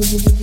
Thank